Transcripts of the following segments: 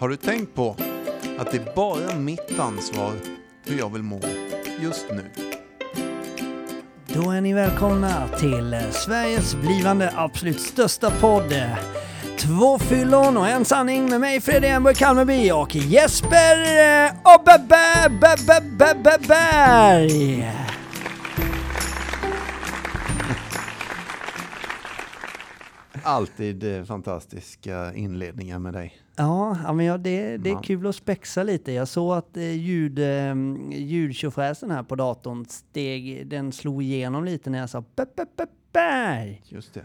Har du tänkt på att det är bara mitt ansvar hur jag vill må just nu? Då är ni välkomna till eh, Sveriges blivande absolut största podd. Två fyllon och en sanning med mig Fredrik Enberg Kalmarby och Jesper eh, och Bebbe Bebbe Bebbe Berg. Alltid eh, fantastiska inledningar med dig. Ja, ja, men ja, det, det är kul att spexa lite. Jag såg att eh, ljud, eh, ljudtjofräsen här på datorn steg, den slog igenom lite när jag sa Berg. Just det.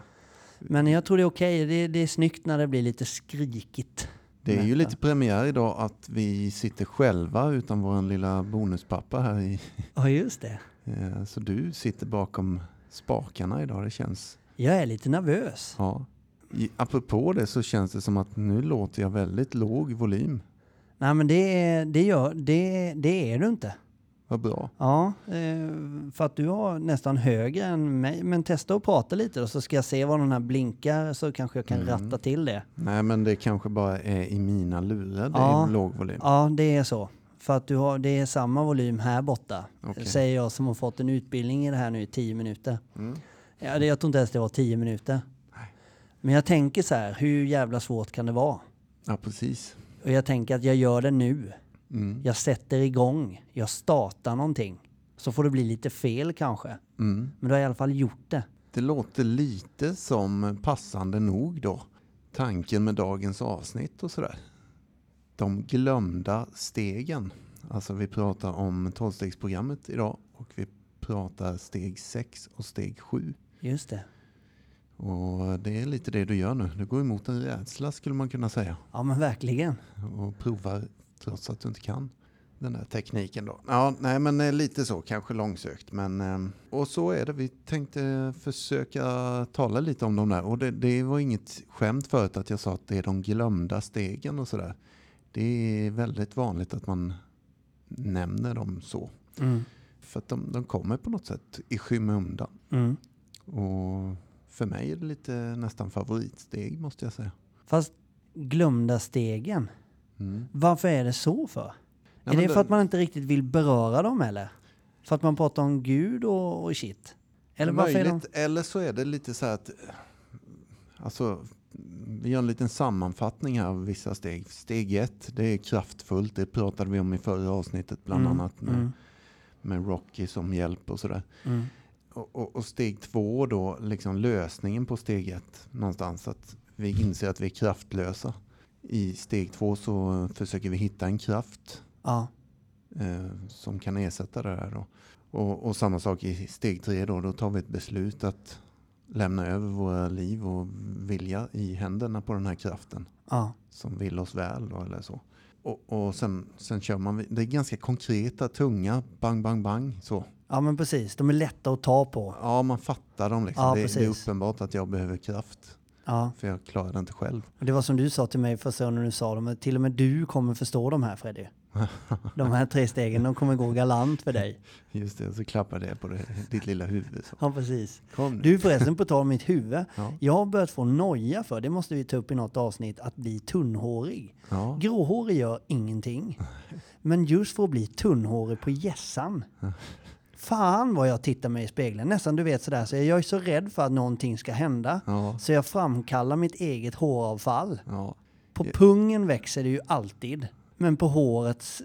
Men jag tror det är okej. Det, det är snyggt när det blir lite skrikigt. Det är ju lite premiär idag att vi sitter själva utan vår lilla bonuspappa här. I, Ja, just det. eh, så du sitter bakom spakarna idag. Det känns... Jag är lite nervös. Ja. Apropå det så känns det som att nu låter jag väldigt låg volym. Nej, men det är, det gör, det, det är du inte. Vad bra. Ja, eh, för att du har nästan högre än mig. Men testa att prata lite då så ska jag se vad den här blinkar så kanske jag kan Mm. ratta till det. Nej men det kanske bara är i mina lurar det Ja. är låg volym. Ja, det är så. För att du har, det är samma volym här borta. Okej. Säger jag som har fått en utbildning i det här nu i tio minuter. Mm. Ja, det, jag tror inte ens det var tio minuter. Men jag tänker så här, hur jävla svårt kan det vara? Ja precis. Och jag tänker att jag gör det nu. Mm. Jag sätter igång. Jag startar någonting. Så får det bli lite fel kanske. Mm. Men då har i alla fall gjort det. Det låter lite som passande nog då. Tanken med dagens avsnitt och sådär. De glömda stegen. Alltså vi pratar om tolvstegsprogrammet idag och vi pratar steg 6 och steg 7. Just det. Och det är lite det du gör nu. Du går emot en rädsla skulle man kunna säga. Ja men verkligen. Och provar trots att du inte kan den här tekniken då. Ja, nej men eh, lite så, kanske långsökt. Men, eh, och så är det, vi tänkte försöka tala lite om de där. Och det, det var inget skämt förut att jag sa att det är de glömda stegen och sådär. Det är väldigt vanligt att man nämner dem så. Mm. För att de, de kommer på något sätt i skymundan. Mm. Och för mig är det lite nästan favoritsteg måste jag säga. Fast glömda stegen. Mm. Varför är det så för? Nej, är det för att man inte riktigt vill beröra dem eller? För att man pratar om Gud och, och shit? Eller är de... Möjligt, eller så är det lite så här att alltså, vi gör en liten sammanfattning här av vissa steg. Steg ett, det är kraftfullt. Det pratade vi om i förra avsnittet bland Mm, annat med, mm, med Rocky som hjälp och sådär. mm. Och, och, och steg två då, liksom lösningen på steg ett någonstans. Att vi inser att vi är kraftlösa. I steg två så försöker vi hitta en kraft Ja, eh, som kan ersätta det där. Då. Och, och samma sak i steg tre då, då tar vi ett beslut att lämna över våra liv och vilja i händerna på den här kraften ja, som vill oss väl då, eller så. Och, och sen, sen kör man, det är ganska konkreta, tunga, bang, bang, bang så. Ja men precis. De är lätta att ta på. Ja, man fattar dem liksom. Ja, det, det är uppenbart att jag behöver kraft, Ja, för jag klarar det inte själv. och det var som du sa till mig första gången du sa dem. Till och med du kommer förstå de här Freddy. De här tre stegen, de kommer gå galant för dig. Just det, så klappar det på det, ditt lilla huvud. Så. Ja, precis. Du förresten, på tal om mitt huvud. Ja. Jag har börjat få noja för, det måste vi ta upp i något avsnitt, att bli tunnhårig. Ja. Gråhårig gör ingenting. Men just för att bli tunnhårig på gässan. Fan vad jag tittar mig i spegeln. Nästan du vet sådär, så jag är så rädd för att någonting ska hända. Ja. Så jag framkallar mitt eget håravfall. Ja. På pungen växer det ju alltid. Men på håret,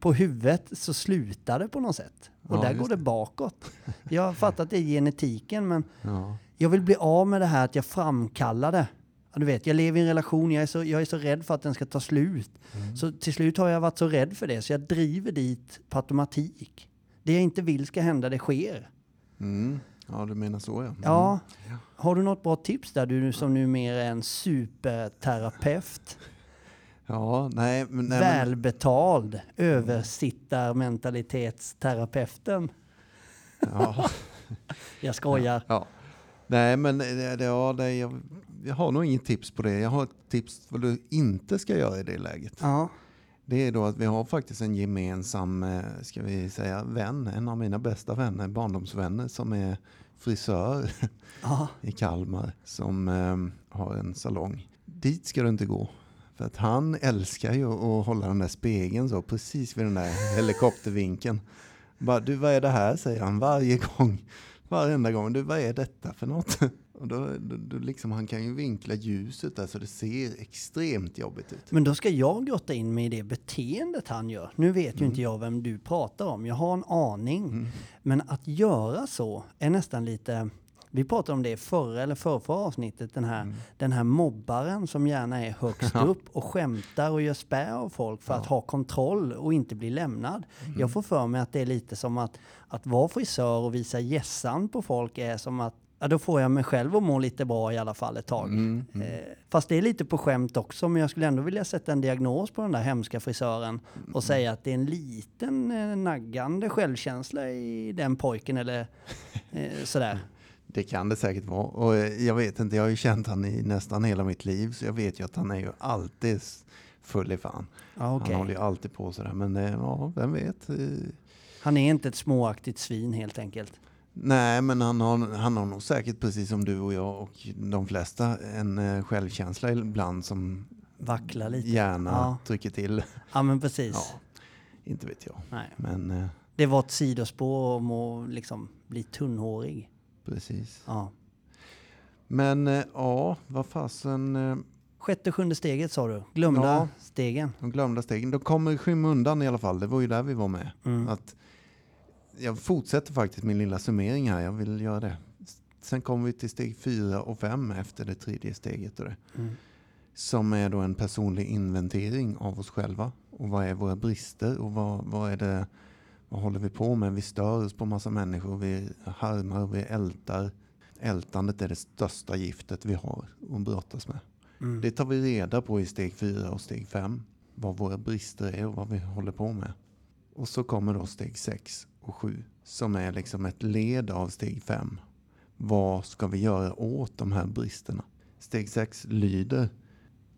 på huvudet så slutar det på något sätt. Och Ja, där går det bakåt. Jag har fattat att det är genetiken men Ja. jag vill bli av med det här att jag framkallar det. Du vet, jag lever i en relation, jag är, så, jag är så rädd för att den ska ta slut. Mm. Så till slut har jag varit så rädd för det så jag driver dit på automatik. Det jag inte vill ska hända, det sker. Mm. Ja, du menar så ja. Mm. Ja, har du något bra tips där du som numera är en superterapeut? Ja, nej, men, nej, men, välbetald översittarmentalitetsterapeuten. ja, Jag skojar. ja. Nej, men det, det, ja, det, jag, jag har nog inget tips på det. Jag har ett tips vad du inte ska göra i det läget. Ja. Det är då att vi har faktiskt en gemensam, eh, ska vi säga, vän, en av mina bästa vänner, barndomsvänner, som är frisör Ja. i Kalmar, som eh, har en salong. Dit ska du inte gå. För att han älskar ju att hålla den där spegeln så, precis vid den där helikoptervinkeln. Bara, du vad är det här, säger han varje gång. Varenda gång. Du vad är detta för något? Och då, då, då liksom, han kan ju vinkla ljuset där så det ser extremt jobbigt ut. Men då ska jag grotta in mig i det beteendet han gör. Nu vet ju Mm. inte jag vem du pratar om. Jag har en aning. Men att göra så är nästan lite... Vi pratade om det i förra eller förra avsnittet. Den här, den här mobbaren som gärna är högst Mm. Ja. upp och skämtar och gör spä av folk för att ha kontroll och inte bli lämnad. Mm. Jag får för mig att det är lite som att, att vara frisör och visa gässan på folk är som att Ja, då får jag mig själv att må lite bra i alla fall ett tag. Mm, Eh, fast det är lite på skämt också, men jag skulle ändå vilja sätta en diagnos på den där hemska frisören Mm. och säga att det är en liten eh, naggande självkänsla i den pojken eller eh, sådär. Det kan det säkert vara. Och eh, jag vet inte, jag har ju känt han i nästan hela mitt liv. Så jag vet ju att han är ju alltid full i fan. Ja, okej. Han håller ju alltid på sådär. Men eh, ja, vem vet. eh, Han är inte ett småaktigt svin helt enkelt. Nej, men han har, han har nog säkert precis som du och jag och de flesta en eh, självkänsla ibland som Vacklar lite. gärna Ja. trycker till. Ja, men precis. Ja, inte vet jag. Nej. Men eh, Det var ett sidospår om att liksom bli tunnhårig. precis. Ja. Men eh, ja, vad fasen. Sjätte, sjunde steget sa du. Glömda Ja. stegen. de glömda stegen. De kommer i skymundan i alla fall. Det var ju där vi var med. Mm. Att jag fortsätter faktiskt min lilla summering här. Jag vill göra det. Sen kommer vi till steg fyra och fem efter det tredje steget. Och det. Mm. Som är då en personlig inventering av oss själva. Och vad är våra brister och vad, vad är det vad håller vi på med? Vi stör oss på massa människor, vi harmar och vi ältar. Ältandet är det största giftet vi har att brottas med. Mm. Det tar vi reda på i steg fyra och steg fem. Vad våra brister är och vad vi håller på med. Och så kommer då steg sex och som är liksom ett led av steg fem. Vad ska vi göra åt de här bristerna? Steg sex lyder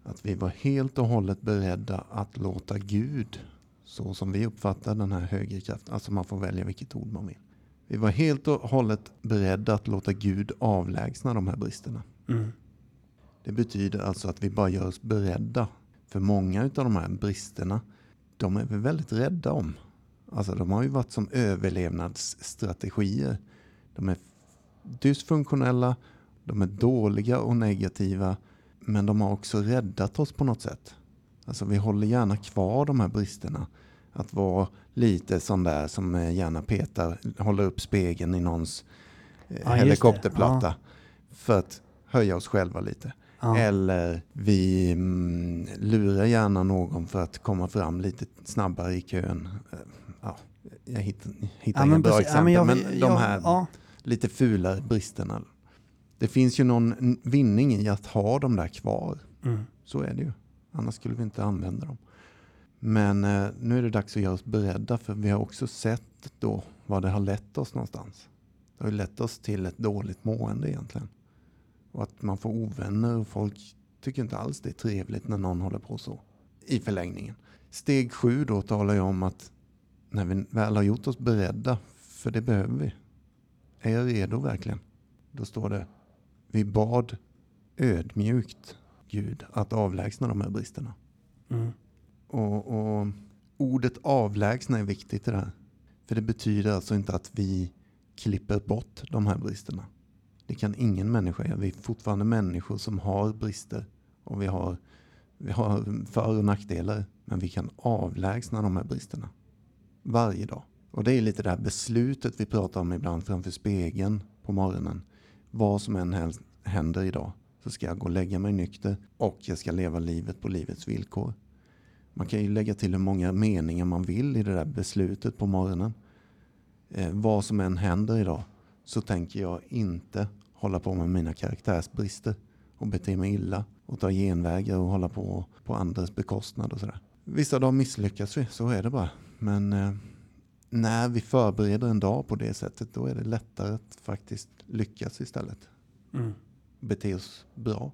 att vi var helt och hållet beredda att låta Gud, så som vi uppfattar den här högre kraften, alltså man får välja vilket ord man vill. Vi var helt och hållet beredda att låta Gud avlägsna de här bristerna. Mm. Det betyder alltså att vi bara gör oss beredda. För många av de här bristerna, de är vi väldigt rädda om. Alltså de har ju varit som överlevnadsstrategier. De är dysfunktionella, de är dåliga och negativa, men de har också räddat oss på något sätt. Alltså vi håller gärna kvar de här bristerna. Att vara lite sån där som eh, gärna petar, håller upp spegeln i någons eh, det. helikopterplatta. För att höja oss själva lite. Ja. Eller vi mm, lurar gärna någon för att komma fram lite snabbare i kön. Ja, jag hittar, hittar Ja, inga bra exempel, men jag- men, de jag- här ja. lite fulare bristerna. Det finns ju någon vinning i att ha dem där kvar. Mm. Så är det ju. Annars skulle vi inte använda dem. Men eh, nu är det dags att göra oss beredda för vi har också sett då vad det har lett oss någonstans. Det har ju lett oss till ett dåligt mående egentligen. Och att man får ovänner och folk tycker inte alls det är trevligt när någon håller på så. I förlängningen. Steg sju då talar jag om att när vi väl har gjort oss beredda, för det behöver vi. Är jag redo verkligen? Då står det, vi bad ödmjukt Gud att avlägsna de här bristerna. Mm. Och, och ordet avlägsna är viktigt i det här. För det betyder alltså inte att vi klipper bort de här bristerna. Det kan ingen människa göra. Vi är fortfarande människor som har brister. Och vi har, vi har för och nackdelar. Men vi kan avlägsna de här bristerna. Varje dag. Och det är lite det här beslutet vi pratar om ibland framför spegeln på morgonen. Vad som än händer idag så ska jag gå och lägga mig nykter och jag ska leva livet på livets villkor. Man kan ju lägga till hur många meningar man vill i det där beslutet på morgonen. Eh, vad som än händer idag så tänker jag inte hålla på med mina karaktärsbrister och bete mig illa och ta genvägar och hålla på på andras bekostnad och sådär. Vissa dagar misslyckas vi, så är det bara. Men eh, när vi förbereder en dag på det sättet då är det lättare att faktiskt lyckas istället. Mm. Bete oss bra.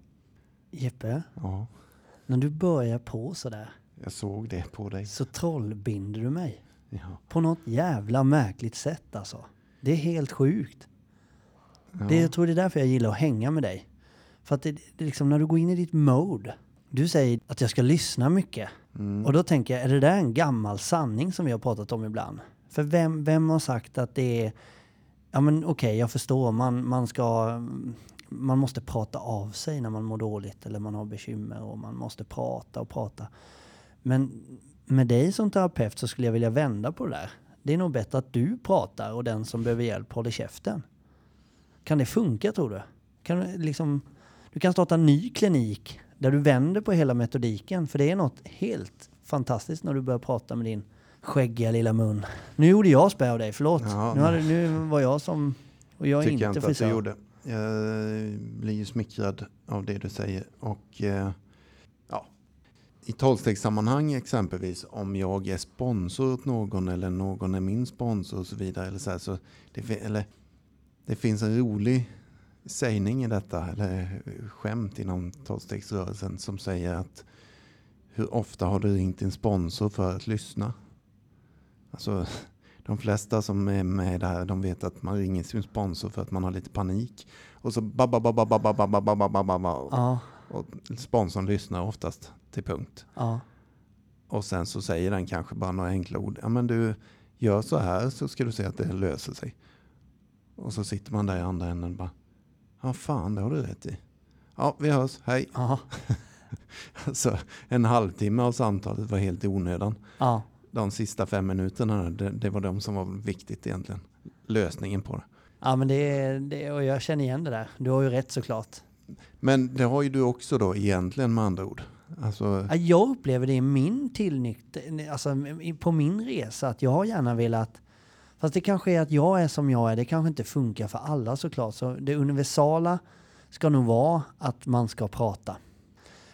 Jeppe, Ja, när du börjar på sådär jag såg det på dig. så trollbinder du mig. Ja. På något jävla märkligt sätt alltså. Det är helt sjukt. Ja. Det, jag tror det är därför jag gillar att hänga med dig. För att det, det är liksom när du går in i ditt mode Du säger att jag ska lyssna mycket. Mm. Och då tänker jag, är det där en gammal sanning som vi har pratat om ibland? För vem, vem har sagt att det är... Ja men okej, jag förstår. Man, man ska... Man måste prata av sig när man mår dåligt eller man har bekymmer och man måste prata och prata. Men med dig som terapeut så skulle jag vilja vända på det där. Det är nog bättre att du pratar och den som behöver hjälp håller käften. Kan det funka tror du? Kan du, liksom, du kan starta en ny klinik där du vänder på hela metodiken. För det är något helt fantastiskt när du börjar prata med din skäggiga lilla mun. Nu gjorde jag spä av dig, förlåt. Ja, nu, hade, nu var jag som... Och jag är tycker inte jag inte att du gjorde. Jag blir ju smickrad av det du säger. Och eh, ja, i tolvstegssammanhang exempelvis, om jag är sponsor åt någon eller någon är min sponsor och så vidare. Eller så här, så det, eller, det finns en rolig sägning i detta, eller skämt inom tolvstegsrörelsen som säger att hur ofta har du ringt din sponsor för att lyssna? Alltså, de flesta som är med där, de vet att man ringer sin sponsor för att man har lite panik. Och så babba, babba, babba, babba, babba, babba, babba. Ja, Och sponsorn lyssnar oftast till punkt. ja, Och sen så säger den kanske bara några enkla ord. Ja men du, gör så här så ska du se att det löser sig. Och så sitter man där i andra änden och bara, ja fan det har du rätt i. Ja, vi hörs, hej. Alltså en halvtimme av samtalet var helt i onödan. ja. De sista fem minuterna, det, det var de som var viktigt egentligen. Lösningen på det. Ja men det det, och jag känner igen det där. Du har ju rätt såklart. Men det har ju du också då egentligen med andra ord. Alltså, Ja, Jag upplever det i min tillnykt, alltså på min resa, att jag har gärna velat Fast det kanske är att jag är som jag är, det kanske inte funkar för alla såklart. Så det universala ska nog vara att man ska prata.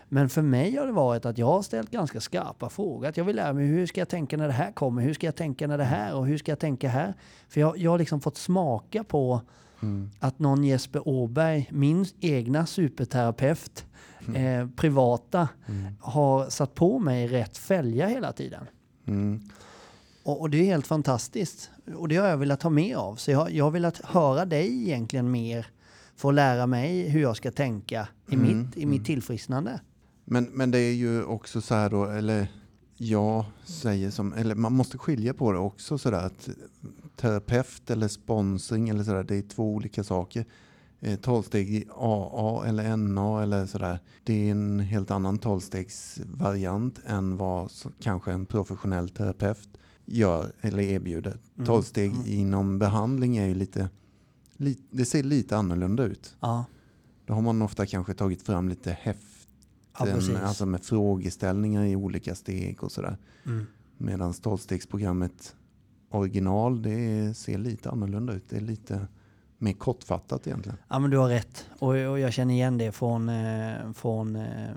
Men för mig har det varit att jag har ställt ganska skarpa frågor. Att jag vill lära mig hur ska jag tänka när det här kommer? Hur ska jag tänka när det här? Och hur ska jag tänka här? För jag, jag har liksom fått smaka på mm, att någon Jesper Åberg, min egna superterapeut, eh, privata, mm, har satt på mig rätt fälga hela tiden. Mm, Och, och det är helt fantastiskt. Och det har jag velat ha med av. Så jag, jag har velat höra dig egentligen mer för att lära mig hur jag ska tänka i, Mm, mitt, i mitt tillfrisknande. Men, men det är ju också så här då, eller jag säger som, eller man måste skilja på det också sådär att terapeut eller sponsring eller sådär, det är två olika saker. Eh, Tolvsteg i AA eller NA eller sådär, det är en helt annan tolvstegsvariant än vad så, kanske en professionell terapeut gör eller erbjuder. Mm. Tolvsteg Mm. inom behandling är ju lite, li, det ser lite annorlunda ut. Ja, Då har man ofta kanske tagit fram lite häft ja alltså med frågeställningar i olika steg och sådär. Mm. Medan tolvstegsprogrammet original, det ser lite annorlunda ut. Det är lite mer kortfattat egentligen. Ja men du har rätt. Och, och jag känner igen det från, eh, från eh,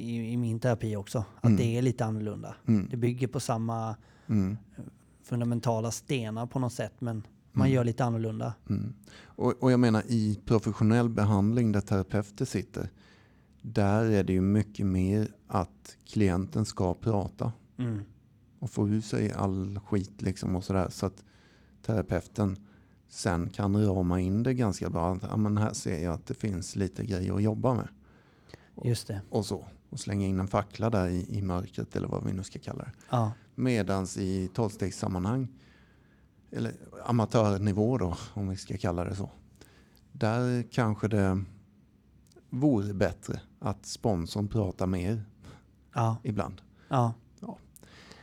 i, i min terapi också. Att Mm. det är lite annorlunda. Mm. Det bygger på samma Mm. fundamentala stenar på något sätt men man Mm. gör lite annorlunda. Mm. Och, och jag menar i professionell behandling där terapeuter sitter, där är det ju mycket mer att klienten ska prata Mm. och få ur sig all skit liksom och sådär. Så att terapeuten sen kan rama in det ganska bra. Ja, men här ser jag att det finns lite grejer att jobba med. Just det. och så. Och slänga in en fackla där i, i mörkret eller vad vi nu ska kalla det. Ja. Medans i tolvstegssammanhang, eller amatörnivå då, om vi ska kalla det så. Där kanske det vore bättre att sponsorn pratar mer Ja. ibland. Ja.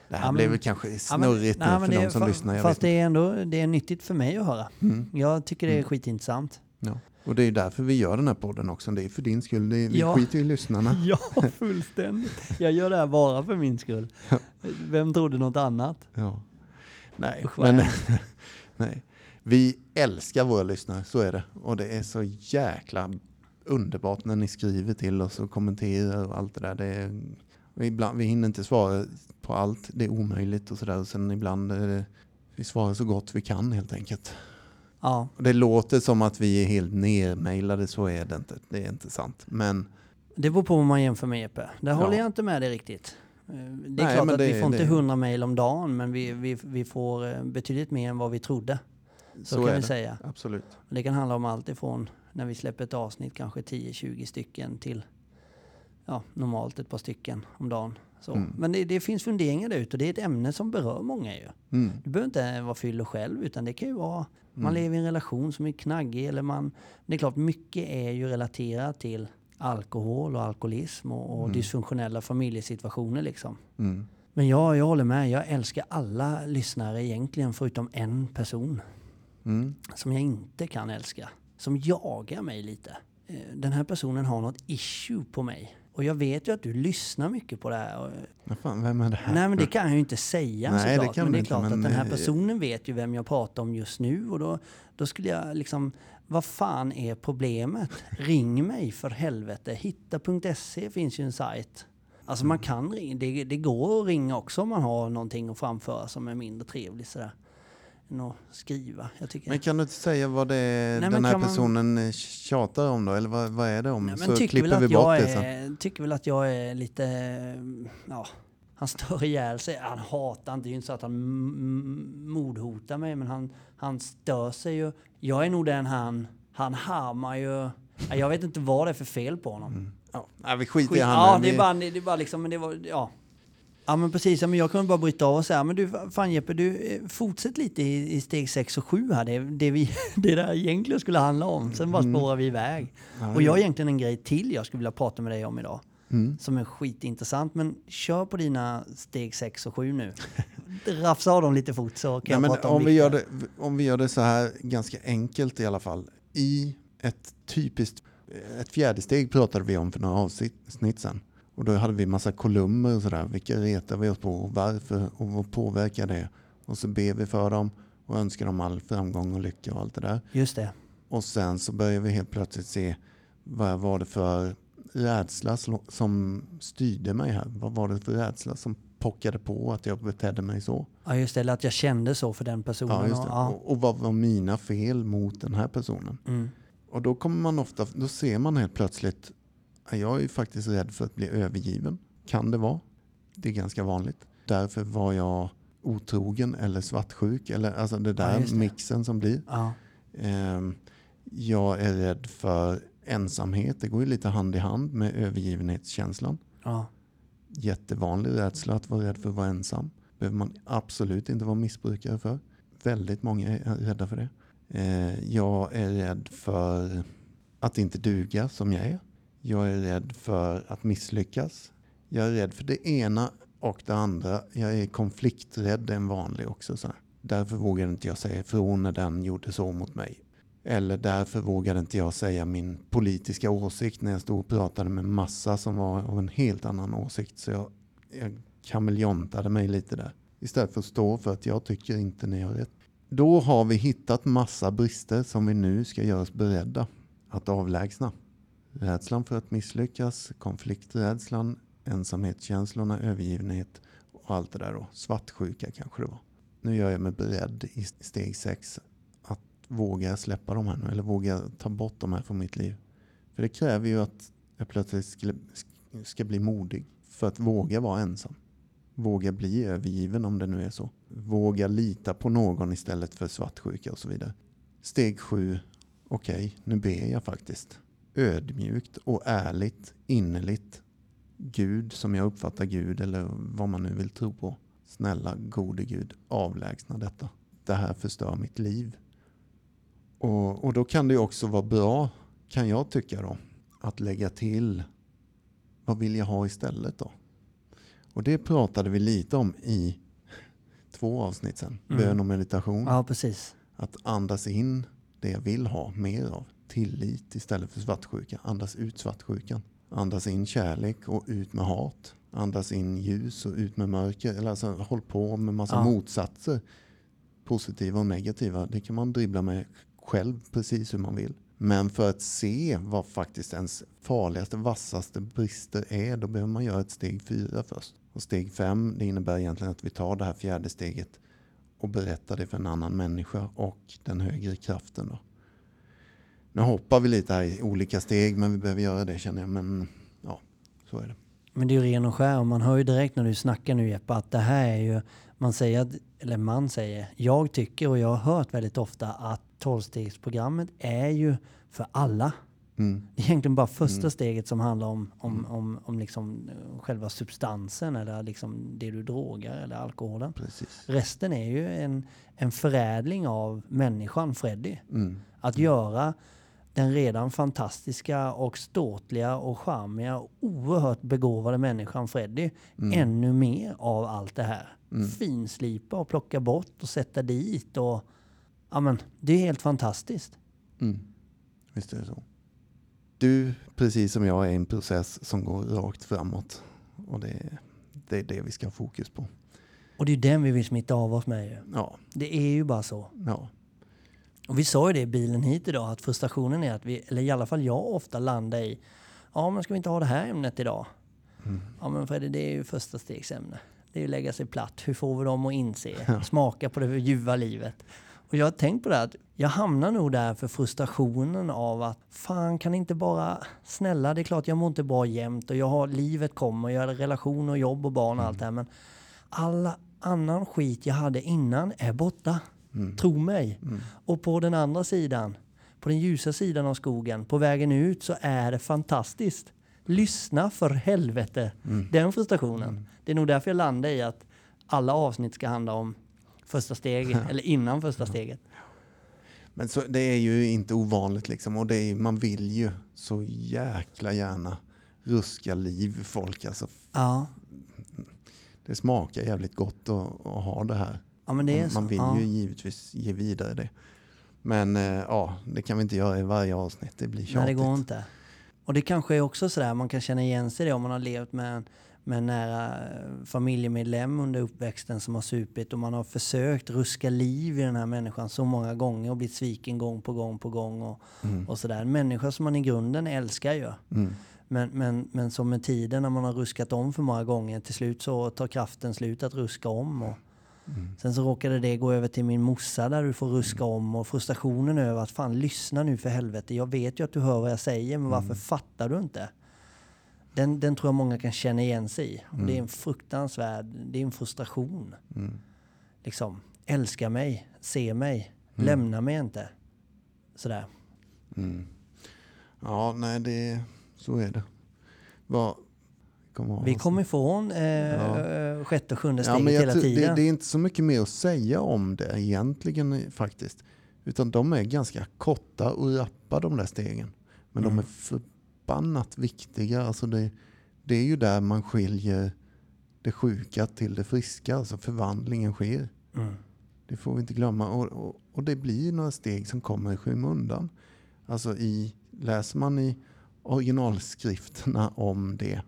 Det här Ja, blev väl kanske Ja, men- snurrigt nej, nu men för de som fa- lyssnar. Fast det är ändå det är nyttigt för mig att höra. mm. Jag tycker det är Mm. skitintressant. ja. Och det är därför vi gör den här podden också. Det är för din skull. Det är, vi Ja. skiter i lyssnarna. Ja, fullständigt. Jag gör det här bara för min skull. Vem trodde något annat? Ja. Nej, Usch, men, nej. Vi älskar våra lyssnare, så är det. Och det är så jäkla underbart när ni skriver till oss och kommenterar och allt det där. Det är, ibland, vi hinner inte svara på allt, det är omöjligt och sådär. Och sen ibland är det, vi svarar så gott vi kan helt enkelt. Ja, Och det låter som att vi är helt nermailade, så är det inte. Det är inte sant. Men det beror på vad man jämför med Jeppe. Där Ja. håller jag inte med dig riktigt. Eh, Det är Nej, klart att det- vi får inte det- 100 mejl om dagen, men vi, vi, vi får eh, betydligt mer än vad vi trodde. Så, så, kan vi det. säga. Absolut. Det kan handla om allt ifrån när vi släpper ett avsnitt, kanske 10-20 stycken, till ja, normalt ett par stycken om dagen. Så. Mm. Men det, det finns funderingar där ute och det är ett ämne som berör många ju. Mm. Du behöver inte vara fyllo själv utan det kan ju vara man Mm. lever i en relation som är knaggig eller man... Det är klart mycket är ju relaterat till alkohol och alkoholism och, och Mm. dysfunktionella familjesituationer liksom. Mm. Men jag, jag håller med, jag älskar alla lyssnare egentligen förutom en person Mm. som jag inte kan älska. Som jagar mig lite. Eh, Den här personen har något issue på mig. Och jag vet ju att du lyssnar mycket på det här. Vad fan, vem är det här? nej men det kan jag ju inte säga Nej, det såklart. kan men det är inte, klart men, att den här eh, personen vet ju vem jag pratar om just nu. Och då, då skulle jag liksom, vad fan är problemet? Ring mig för helvete. Hitta.se finns ju en sajt. Alltså man kan ringa, det, det går att ringa också om man har någonting att framföra som är mindre trevligt sådär. Än att skriva. Men kan du inte säga vad det är Nej, den här kan man- personen eh, tjatar om då? Eller vad, vad är det om? Nej, men så klipper vi bort jag det sen. är, tycker väl att jag är lite... Ja, han stör ihjäl sig. Han hatar inte. Det är ju inte så att han mordhotar mig, men han, han stör sig ju. Jag är nog den han... Han harmar ju... Ja, Jag vet inte vad det är för fel på honom. Ja, nej, vi skiter Skit, i han ja, det är, bara, det är bara liksom... Men det var, ja. Ja men precis, ja, men jag kunde bara bryta av och säga, men du fan Jeppe, du eh, fortsätt lite i, i steg 6 och 7 här, det, det, vi, det där egentligen skulle handla om. Sen bara spårar vi iväg. Mm. Och jag har egentligen en grej till jag skulle vilja prata med dig om idag. Mm. Som är skitintressant, men kör på dina steg 6 och 7 nu. Rafsa av dem lite fort så kan Nej, jag prata om om, vi gör det, om vi gör det så här ganska enkelt i alla fall. I ett typiskt, ett fjärde steg pratade vi om för några avsnitt sedan. Och då hade vi massa kolumner och sådär. Vilka retar vi oss på och varför och vad påverkar det? Och så ber vi för dem och önskar dem all framgång och lycka och allt det där. Just det. Och sen så börjar vi helt plötsligt se vad var det för rädsla som styrde mig här? Vad var det för rädsla som pockade på att jag betedde mig så? Ja just det, eller att jag kände så för den personen. Ja, just och- det. Ja. Och, och vad var mina fel mot den här personen? Mm. Och då kommer man ofta, då ser man helt plötsligt, "Ja, jag är faktiskt rädd för att bli övergiven. Kan det vara? Det är ganska vanligt. Därför var jag otrogen eller svartsjuk. Eller alltså det där just det. mixen som blir. Ja. Ehm, jag är rädd för ensamhet. Det går ju lite hand i hand med övergivenhetskänslan. Ja. Jättevanlig rädsla att vara rädd för att vara ensam. behöver man absolut inte vara missbrukare för. Väldigt många är rädda för det. Eh, jag är rädd för att inte duga som jag är. Jag är rädd för att misslyckas. Jag är rädd för det ena och det andra. Jag är konflikträdd en vanlig också. Så här. Därför vågade inte jag säga ifrån när den gjorde så mot mig. Eller därför vågade inte jag säga min politiska åsikt när jag stod och pratade med massa som var av en helt annan åsikt. Så jag, jag kameleontade mig lite där. Istället för att stå för att jag tycker inte ni har rätt. Då har vi hittat massa brister som vi nu ska göra oss beredda att avlägsna. Rädslan för att misslyckas, konflikträdslan, ensamhetskänslorna, övergivenhet och allt det där då. Svartsjuka kanske det var. Nu gör jag mig beredd i steg sex att våga släppa de här nu, eller våga ta bort de här från mitt liv. För det kräver ju att jag plötsligt ska, ska bli modig för att våga vara ensam. Våga bli övergiven om det nu är så. Våga lita på någon istället för svartsjuka och så vidare. Steg sju. Okej, nu ber jag faktiskt. Ödmjukt och ärligt, innerligt. Gud som jag uppfattar Gud eller vad man nu vill tro på. Snälla gode Gud, avlägsna detta. Det här förstör mitt liv. Och, och då kan det också vara bra, kan jag tycka då, att lägga till vad vill jag ha istället då? Och det pratade vi lite om i två avsnitt sen. Mm. Bön och meditation. ja, precis. Att andas in det jag vill ha mer av. Tillit istället för svartsjuka. Andas ut svartsjukan. Andas in kärlek och ut med hat. Andas in ljus och ut med mörker. Eller alltså håll på med massa Ja. motsatser. Positiva och negativa. Det kan man dribbla med själv precis hur man vill. Men för att se vad faktiskt ens farligaste, vassaste brister är, då behöver man göra ett steg fyra först. Och steg fem, det innebär egentligen att vi tar det här fjärde steget och berättar det för en annan människa och den högre kraften. Då. Nu hoppar vi lite här i olika steg, men vi behöver göra det känner jag. Men ja, så är det. Men det är ju ren och skär och man hör ju direkt när du snackar nu Jeppe att det här är ju, man säger, eller man säger, jag tycker och jag har hört väldigt ofta att tolvstegsprogrammet är ju för alla. Mm. Det är egentligen bara första Mm. steget som handlar om, om, Mm. om, om liksom eh, själva substansen eller liksom det du drogar eller alkoholen. Precis. Resten är ju en, en förädling av människan Freddy. Mm. Att göra den redan fantastiska och ståtliga och charmiga och oerhört begåvade människan Freddy Mm. ännu mer av allt det här. Mm. Finslipa och plocka bort och sätta dit och ja men det är helt fantastiskt. Mm. Visst är det så. Du, precis som jag, är en process som går rakt framåt. Och det, det är det vi ska ha fokus på. Och det är den vi vill smitta av oss med ju. Ja, Det är ju bara så. ja. Och vi sa ju det i bilen hit idag att frustrationen är att vi, eller i alla fall jag ofta landar i Ja men ska vi inte ha det här ämnet idag? Mm. Ja men Freddy det är ju första stegsämne. Det är ju lägga sig platt. Hur får vi dem att inse? Smaka på det ljuva livet. Och jag har tänkt på det här att jag hamnar nog där för frustrationen av att fan kan inte bara snälla det är klart jag mår inte bra jämt och jag har livet kommer, jag har relation och jobb och barn och allt det här men alla annan skit jag hade innan är borta. Mm. Tro mig. Och på den andra sidan, på den ljusa sidan av skogen, på vägen ut så är det fantastiskt. Lyssna för helvete. Den frustrationen. Det är nog därför jag landar i att alla avsnitt ska handla om första steg, eller innan första steget. Men så, det är ju inte ovanligt liksom. Och det är, man vill ju så jäkla gärna ruska liv folk. Alltså, Ja, det smakar jävligt gott att, att ha det här. Ja men det är man, så. man vill ja. ju givetvis ge vidare det. Men eh, ja, det kan vi inte göra i varje avsnitt. Det blir tjatigt. Nej, det går inte. Och det kanske är också sådär, man kan känna igen sig i det om man har levt med en, med en nära familjemedlem under uppväxten som har supit och man har försökt ruska liv i den här människan så många gånger och blivit sviken gång på gång på gång och, och sådär. En människa som man i grunden älskar ju. Mm. Men, men, men som med tiden när man har ruskat om för många gånger, till slut så tar kraften slut att ruska om. Och Sen så råkade det gå över till min morsa där du får ruska om och frustrationen över att fan lyssna nu för helvete. Jag vet ju att du hör vad jag säger men varför fattar du inte? Den, den tror jag många kan känna igen sig i. Det är en fruktansvärd, det är en frustration. Mm. Liksom, älska mig, se mig, lämna mig inte. Sådär. Mm. Ja, nej, det, så är det. Vad kommer ha Vi kommer ifrån eh, Ja. sjätte och sjunde Ja, steget jag hela tiden. det, det är inte så mycket mer att säga om det egentligen eh, faktiskt. Utan de är ganska korta och rappa de där stegen. Men Mm. de är förbannat viktiga. Alltså det, det är ju där man skiljer det sjuka till det friska. Alltså förvandlingen sker. Mm. Det får vi inte glömma. Och, och, och det blir några steg som kommer i skymundan. Alltså i, läser man i originalskrifterna om det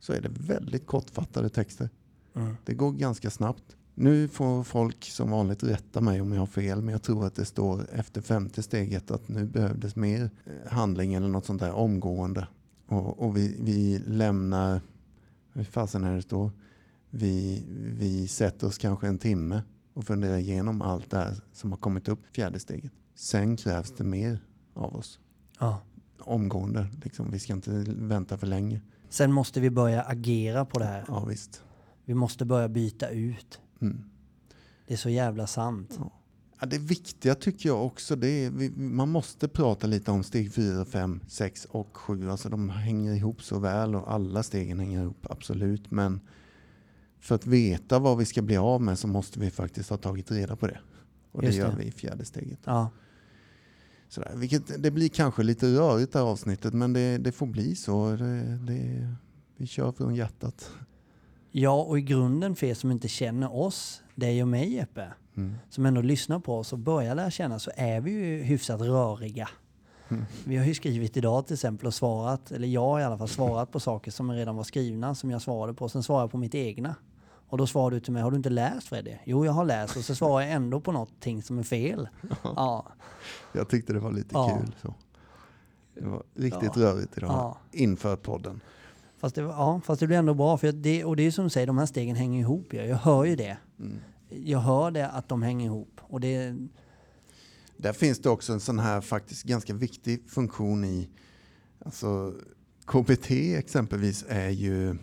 så är det väldigt kortfattade texter. Mm. Det går ganska snabbt. Nu får folk som vanligt rätta mig om jag har fel, men jag tror att det står efter femte steget att nu behövdes mer eh, handling eller något sånt där omgående. Och, och vi, vi lämnar, hur fasen är det står? Vi, vi sätter oss kanske en timme och funderar igenom allt det här som har kommit upp fjärde steget. Sen krävs det mer av oss. Ja. Omgående, liksom. vi ska inte vänta för länge. Sen måste vi börja agera på det här. Ja visst. Vi måste börja byta ut. Mm. Det är så jävla sant. Ja, det viktiga tycker jag också, det är, vi, man måste prata lite om steg 4, 5, 6 och 7. Alltså de hänger ihop så väl och alla stegen hänger ihop, absolut. Men för att veta vad vi ska bli av med så måste vi faktiskt ha tagit reda på det. Och det Just gör det. vi i fjärde steget. Ja. Sådär, vilket, det blir kanske lite rörigt det här avsnittet men det, det får bli så. Det, det, vi kör från hjärtat. ja, och i grunden för er som inte känner oss, dig och mig Jeppe, Mm. som ändå lyssnar på oss och börjar lära känna så är vi ju hyfsat röriga. Mm. Vi har ju skrivit idag till exempel och svarat, eller jag har i alla fall svarat på saker som redan var skrivna som jag svarade på. Sen svarade jag på mitt egna. Och då svarade du till mig, har du inte läst Freddy? Jo, jag har läst och så svarar jag ändå på någonting som är fel. Ja, Jag tyckte det var lite Ja. kul. Så. Det var riktigt Ja. rörigt idag Ja. inför podden. fast det, ja, fast det blir ändå bra. För det, och det är som du säger, de här stegen hänger ihop. Jag, jag hör ju det. Mm. Jag hör det att de hänger ihop. Och det, Där finns det också en sån här faktiskt ganska viktig funktion i, alltså KBT exempelvis är ju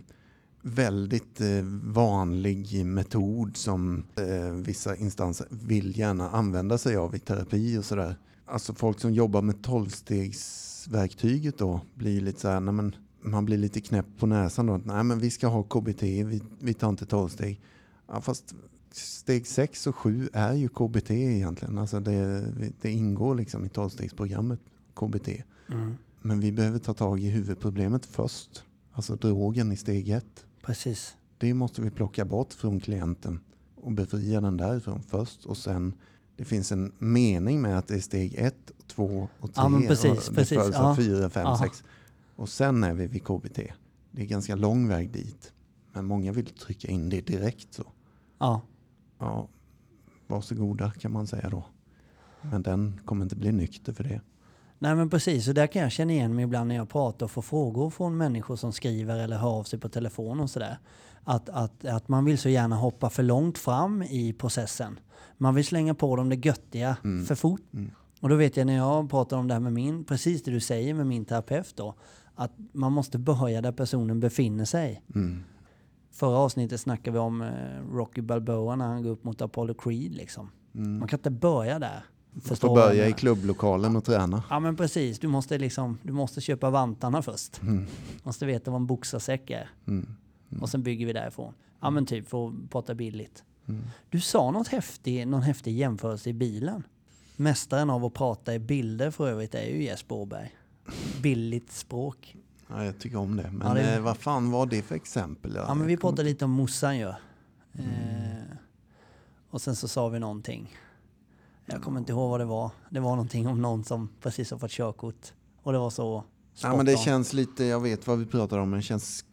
väldigt eh, vanlig metod som eh, vissa instanser vill gärna använda sig av i terapi och sådär. alltså folk som jobbar med tolvstegsverktyget då blir lite så här, nej men man blir lite knäpp på näsan då. Nej men vi ska ha KBT, vi, vi tar inte tolvsteg. Ja, fast steg 6 och 7 är ju KBT egentligen. Alltså det, det ingår liksom i tolvstegsprogrammet, KBT. Mm. Men vi behöver ta tag i huvudproblemet först. Alltså drogen i steg 1. Precis. Det måste vi plocka bort från klienten och befria den därifrån först. Och sen, det finns en mening med att det är steg 1, 2 och 3. Ja, precis, och det precis, ja. 4, 5, Aha. 6. Och sen är vi vid KBT. Det är ganska lång väg dit. Men många vill trycka in det direkt. så. Ja. Ja, varsågoda kan man säga då. Men den kommer inte bli nykter för det. Nej men precis, och där kan jag känna igen mig ibland när jag pratar och får frågor från människor som skriver eller hör av sig på telefon och sådär. Att, att, att man vill så gärna hoppa för långt fram i processen. Man vill slänga på dem det göttiga Mm. för fort. Mm. Och då vet jag när jag pratar om det här med min, precis det du säger med min terapeut då, att man måste börja där personen befinner sig. Mm. Förra avsnittet snackade vi om eh, Rocky Balboa när han går upp mot Apollo Creed liksom. Mm. Man kan inte börja där. Man Förstår får börja i klubblokalen och träna. Ja men precis, du måste liksom, du måste köpa vantarna först. Mm. Måste veta vad en boxarsäck är. Mm. Och sen bygger vi därifrån. Ja men typ för att prata billigt. Mm. Du sa något häftig, någon häftig jämförelse i bilen. Mästaren av att prata i bilder för övrigt är ju Jesper Åberg. Billigt språk. Ja, jag tycker om det. Men Ja, det- eh, vad fan var det för exempel? Ja men vi pratade lite om morsan ju. Eh, och sen så sa vi någonting. Jag kommer inte ihåg vad det var. Det var någonting om någon som precis har fått körkort. Och det var så Ja, men det känns lite, jag vet vad vi pratar om, men det känns...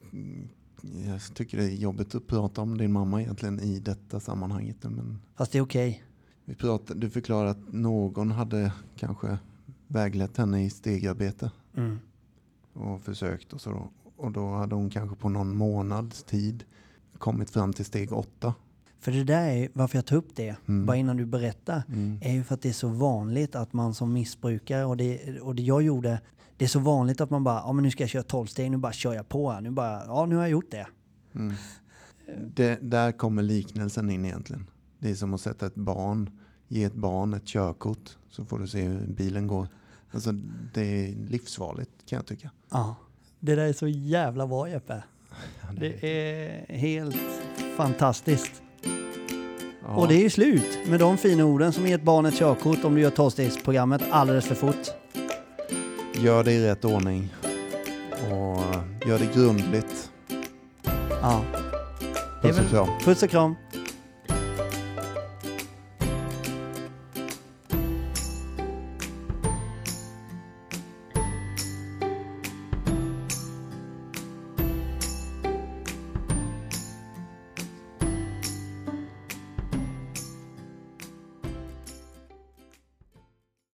Jag tycker det är jobbigt att prata om din mamma egentligen i detta sammanhanget. Men Fast det är okej. vi pratar, du förklarar att någon hade kanske väglett henne i stegarbete Mm. och försökt och så. Då. Och då hade hon kanske på någon månads tid kommit fram till steg åtta. För det där är varför jag tar upp det, Mm. bara innan du berättar, Mm. är ju för att det är så vanligt att man som missbrukare, och det, och det jag gjorde, det är så vanligt att man bara, ja men nu ska jag köra 12 steg, nu bara kör jag på här, nu bara, ja nu har jag gjort det. Mm. Det, där kommer liknelsen in egentligen. Det är som att sätta ett barn, ge ett barn ett körkort så får du se hur bilen går. Alltså, det är livsfarligt kan jag tycka. Ja. Det där är så jävla bra Jeppe. Det är helt fantastiskt. Ja. Och det är ju slut med de fina orden som ger ett barn ett körkort om du gör 12-stegsprogrammet alldeles för fort. Gör det i rätt ordning och gör det grundligt. Ja. Puss och kram. puss och kram.